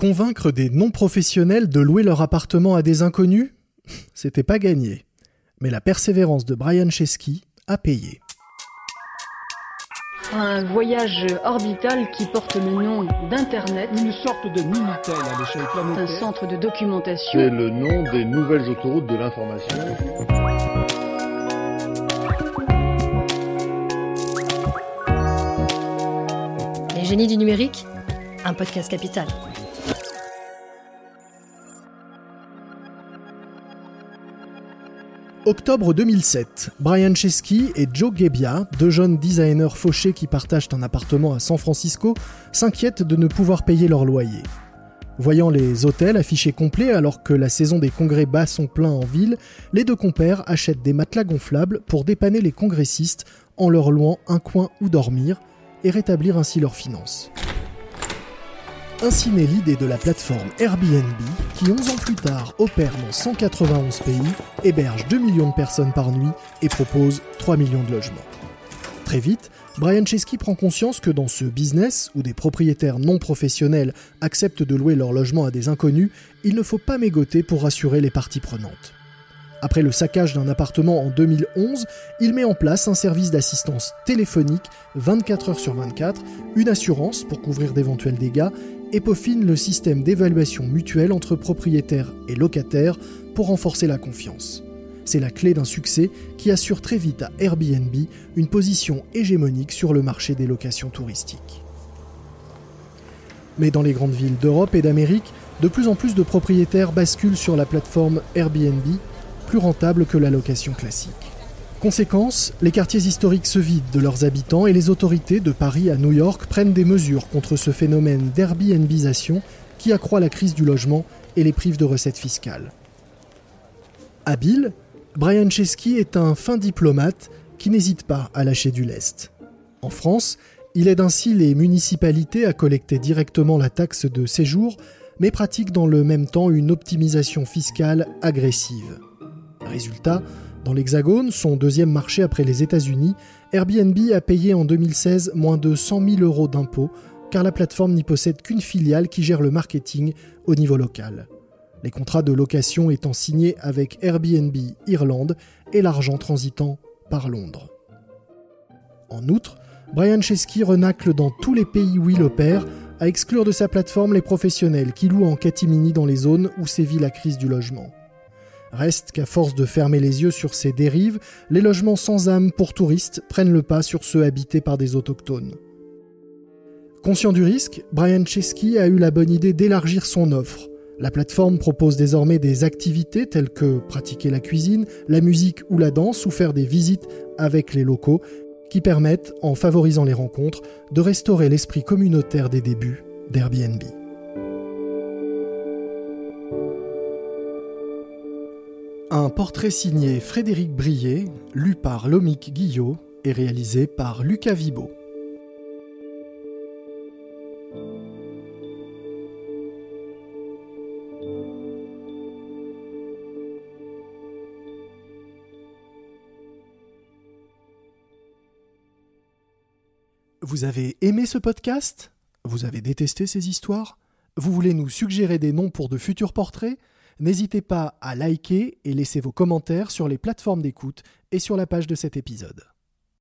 Convaincre des non-professionnels de louer leur appartement à des inconnus? C'était pas gagné. Mais la persévérance de Brian Chesky a payé. Un voyage orbital qui porte le nom d'Internet. Une sorte de Minitel à l'échelle planétaire. Un centre de documentation. C'est le nom des nouvelles autoroutes de l'information. Les génies du numérique Un podcast capital. Octobre 2007, Brian Chesky et Joe Gebbia, deux jeunes designers fauchés qui partagent un appartement à San Francisco, s'inquiètent de ne pouvoir payer leur loyer. Voyant les hôtels affichés complets alors que la saison des congrès bat son plein en ville, les deux compères achètent des matelas gonflables pour dépanner les congressistes en leur louant un coin où dormir et rétablir ainsi leurs finances. Ainsi naît l'idée de la plateforme Airbnb qui 11 ans plus tard opère dans 191 pays, héberge 2 millions de personnes par nuit et propose 3 millions de logements. Très vite, Brian Chesky prend conscience que dans ce business, où des propriétaires non professionnels acceptent de louer leur logement à des inconnus, il ne faut pas mégoter pour rassurer les parties prenantes. Après le saccage d'un appartement en 2011, il met en place un service d'assistance téléphonique 24 heures sur 24, une assurance pour couvrir d'éventuels dégâts et peaufine le système d'évaluation mutuelle entre propriétaires et locataires pour renforcer la confiance. C'est la clé d'un succès qui assure très vite à Airbnb une position hégémonique sur le marché des locations touristiques. Mais dans les grandes villes d'Europe et d'Amérique, de plus en plus de propriétaires basculent sur la plateforme Airbnb plus rentable que la location classique. Conséquence, les quartiers historiques se vident de leurs habitants et les autorités de Paris à New York prennent des mesures contre ce phénomène d'Airbnbisation qui accroît la crise du logement et les prive de recettes fiscales. Habile, Brian Chesky est un fin diplomate qui n'hésite pas à lâcher du lest. En France, il aide ainsi les municipalités à collecter directement la taxe de séjour, mais pratique dans le même temps une optimisation fiscale agressive. Résultat, dans l'Hexagone, son deuxième marché après les États-Unis, Airbnb a payé en 2016 moins de 100 000 euros d'impôts, car la plateforme n'y possède qu'une filiale qui gère le marketing au niveau local. Les contrats de location étant signés avec Airbnb Irlande et l'argent transitant par Londres. En outre, Brian Chesky renacle dans tous les pays où il opère à exclure de sa plateforme les professionnels qui louent en catimini dans les zones où sévit la crise du logement. Reste qu'à force de fermer les yeux sur ces dérives, les logements sans âme pour touristes prennent le pas sur ceux habités par des autochtones. Conscient du risque, Brian Chesky a eu la bonne idée d'élargir son offre. La plateforme propose désormais des activités telles que pratiquer la cuisine, la musique ou la danse ou faire des visites avec les locaux qui permettent, en favorisant les rencontres, de restaurer l'esprit communautaire des débuts d'Airbnb. Un portrait signé Frédéric Brier, lu par Lomic Guillot et réalisé par Lucas Vibo. Vous avez aimé ce podcast? Vous avez détesté ces histoires? Vous voulez nous suggérer des noms pour de futurs portraits? N'hésitez pas à liker et laisser vos commentaires sur les plateformes d'écoute et sur la page de cet épisode.